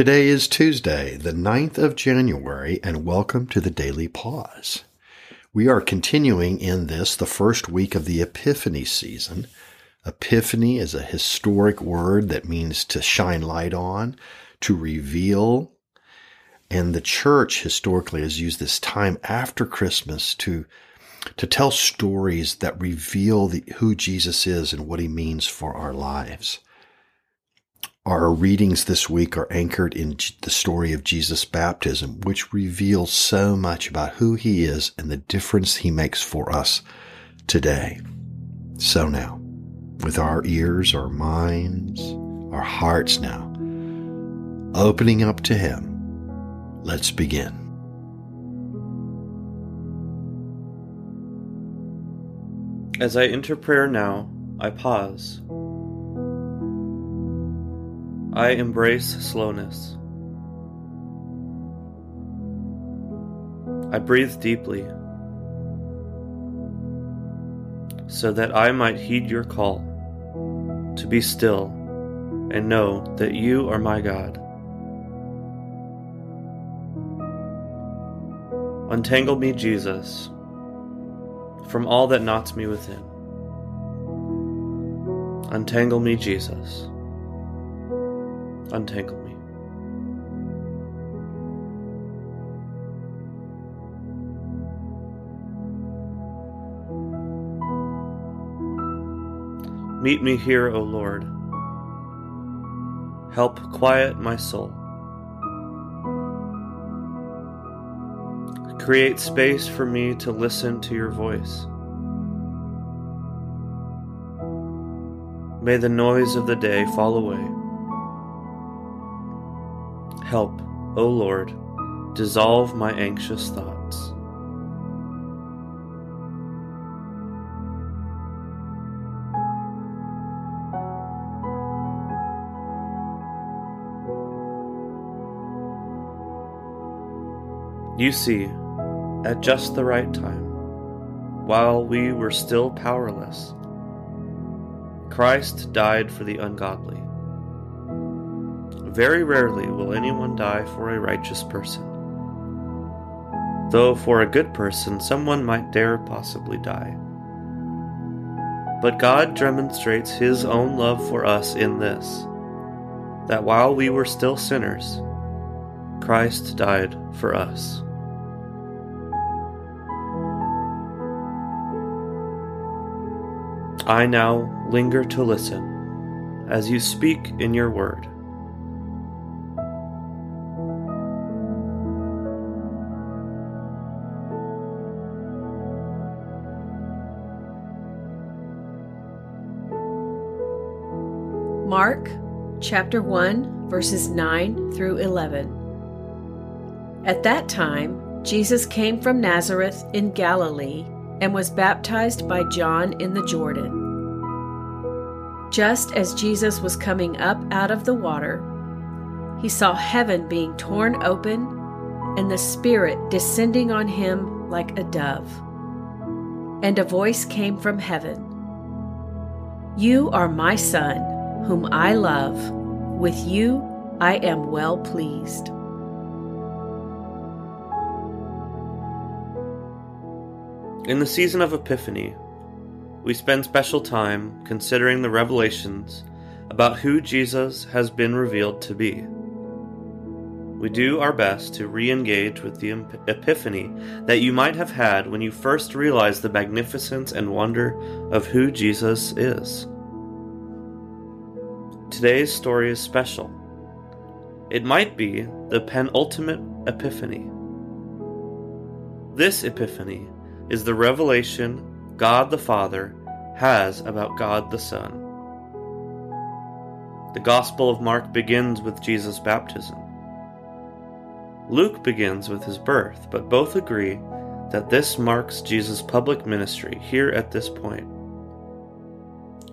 Today is Tuesday, the 9th of January, and welcome to the Daily Pause. We are continuing in this, the first week of the Epiphany season. Epiphany is a historic word that means to shine light on, to reveal. And the church historically has used this time after Christmas to to tell stories that reveal the, who Jesus is and what he means for our lives. Our readings this week are anchored in the story of Jesus' baptism, which reveals so much about who he is and the difference he makes for us today. So now, with our ears, our minds, our hearts now, opening up to him, let's begin. As I enter prayer now, I pause. I embrace slowness. I breathe deeply so that I might heed your call to be still and know that you are my God. Untangle me, Jesus from all that knots me within. Untangle me, Jesus. Untangle me. Meet me here, O Lord. Help quiet my soul. Create space for me to listen to your voice. May the noise of the day fall away. Help, O Lord, dissolve my anxious thoughts. You see, at just the right time, while we were still powerless. Christ died for the ungodly. Very rarely will anyone die for a righteous person. Though for a good person, someone might dare possibly die. But God demonstrates His own love for us in this that while we were still sinners, Christ died for us. I now linger to listen as you speak in your word. Mark chapter 1, verses 9 through 11. At that time, Jesus came from Nazareth in Galilee and was baptized by John in the Jordan. Just as Jesus was coming up out of the water, he saw heaven being torn open and the Spirit descending on him like a dove. And a voice came from heaven You are my Son, whom I love. With you I am well pleased. In the season of Epiphany, we spend special time considering the revelations about who Jesus has been revealed to be. We do our best to re engage with the epiphany that you might have had when you first realized the magnificence and wonder of who Jesus is. Today's story is special. It might be the penultimate epiphany. This epiphany is the revelation God the Father has about God the Son. The Gospel of Mark begins with Jesus' baptism. Luke begins with his birth, but both agree that this marks Jesus' public ministry here at this point.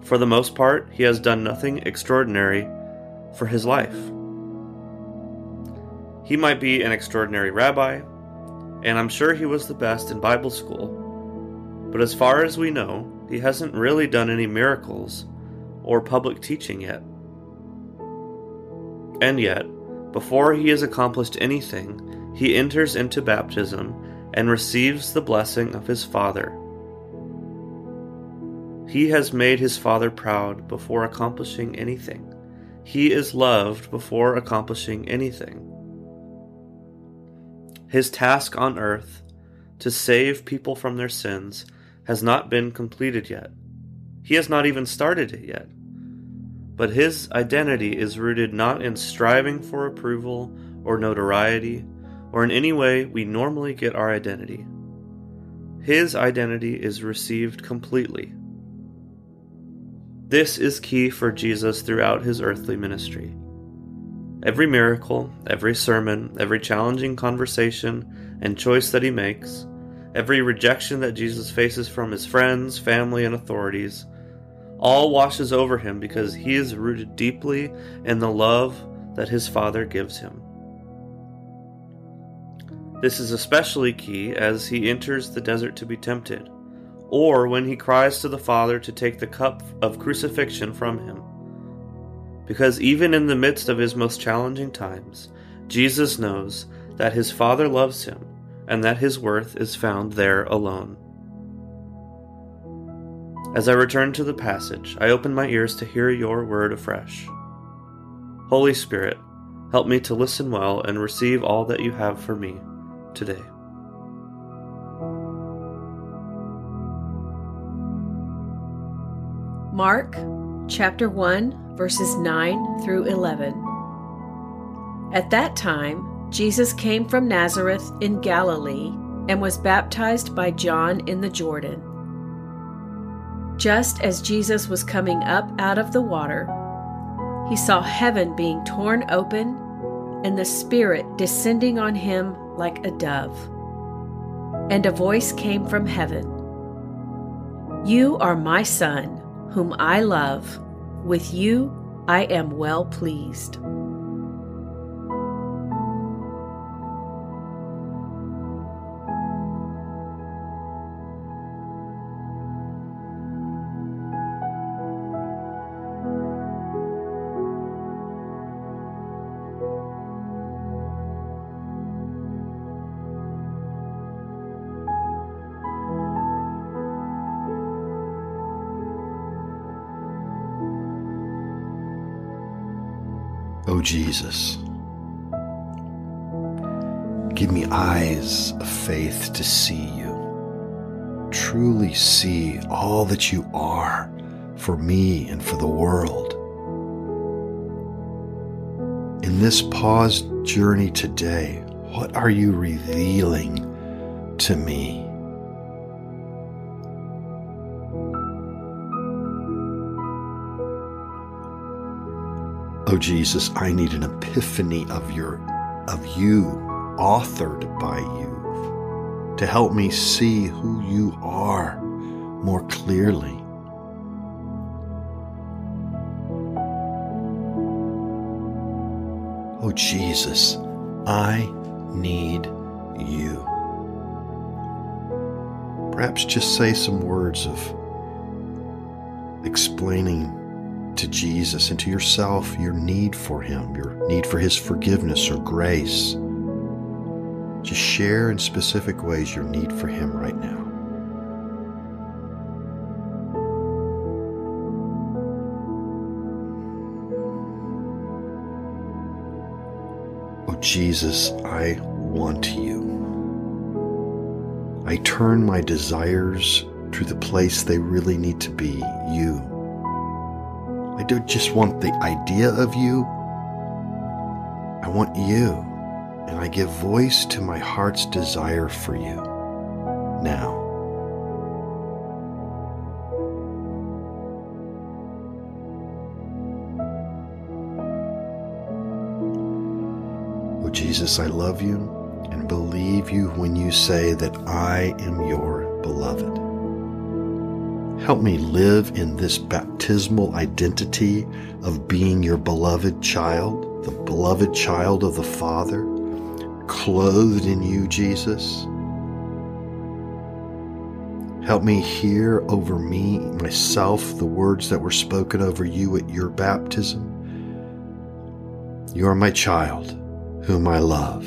For the most part, he has done nothing extraordinary for his life. He might be an extraordinary rabbi, and I'm sure he was the best in Bible school but as far as we know, he hasn't really done any miracles or public teaching yet. And yet, before he has accomplished anything, he enters into baptism and receives the blessing of his Father. He has made his Father proud before accomplishing anything. He is loved before accomplishing anything. His task on earth, to save people from their sins, has not been completed yet. He has not even started it yet. But his identity is rooted not in striving for approval or notoriety, or in any way we normally get our identity. His identity is received completely. This is key for Jesus throughout his earthly ministry. Every miracle, every sermon, every challenging conversation and choice that he makes, every rejection that Jesus faces from his friends, family, and authorities, all washes over him because he is rooted deeply in the love that his Father gives him. This is especially key as he enters the desert to be tempted, or when he cries to the Father to take the cup of crucifixion from him. Because even in the midst of his most challenging times, Jesus knows that his Father loves him and that his worth is found there alone. As I return to the passage, I open my ears to hear your word afresh. Holy Spirit, help me to listen well and receive all that you have for me today. Mark chapter 1, verses 9 through 11. At that time, Jesus came from Nazareth in Galilee and was baptized by John in the Jordan. Just as Jesus was coming up out of the water, he saw heaven being torn open and the Spirit descending on him like a dove. And a voice came from heaven You are my Son, whom I love. With you I am well pleased. O oh, Jesus, give me eyes of faith to see you, truly see all that you are for me and for the world. In this paused journey today, what are you revealing to me? Oh Jesus, I need an epiphany of your of you, authored by you, to help me see who you are more clearly. Oh Jesus, I need you. Perhaps just say some words of explaining to Jesus and to yourself your need for Him, your need for His forgiveness or grace. Just share in specific ways your need for Him right now. Oh, Jesus, I want you. I turn my desires to the place they really need to be you. I don't just want the idea of you. I want you. And I give voice to my heart's desire for you now. Oh, Jesus, I love you and believe you when you say that I am your beloved. Help me live in this baptismal identity of being your beloved child, the beloved child of the Father, clothed in you, Jesus. Help me hear over me, myself, the words that were spoken over you at your baptism. You are my child, whom I love.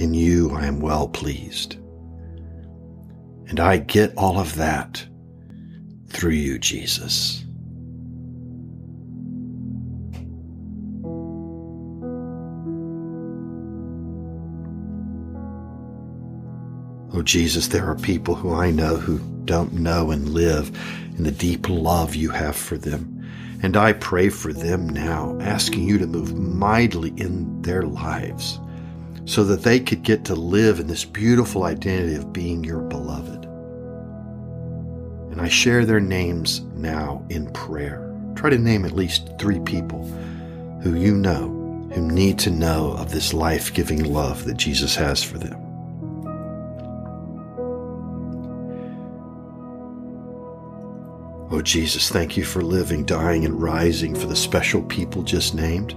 In you I am well pleased. And I get all of that through you, Jesus. Oh, Jesus, there are people who I know who don't know and live in the deep love you have for them. And I pray for them now, asking you to move mightily in their lives so that they could get to live in this beautiful identity of being your beloved. Share their names now in prayer. Try to name at least three people who you know, who need to know of this life giving love that Jesus has for them. Oh, Jesus, thank you for living, dying, and rising for the special people just named.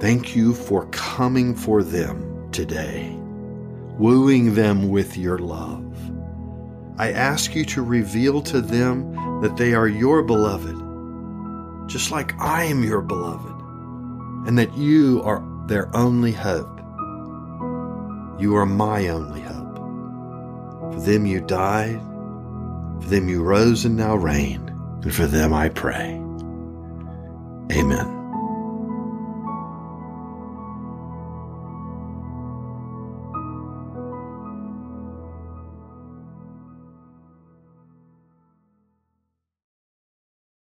Thank you for coming for them today, wooing them with your love. I ask you to reveal to them that they are your beloved, just like I am your beloved, and that you are their only hope. You are my only hope. For them you died, for them you rose and now reign, and for them I pray. Amen.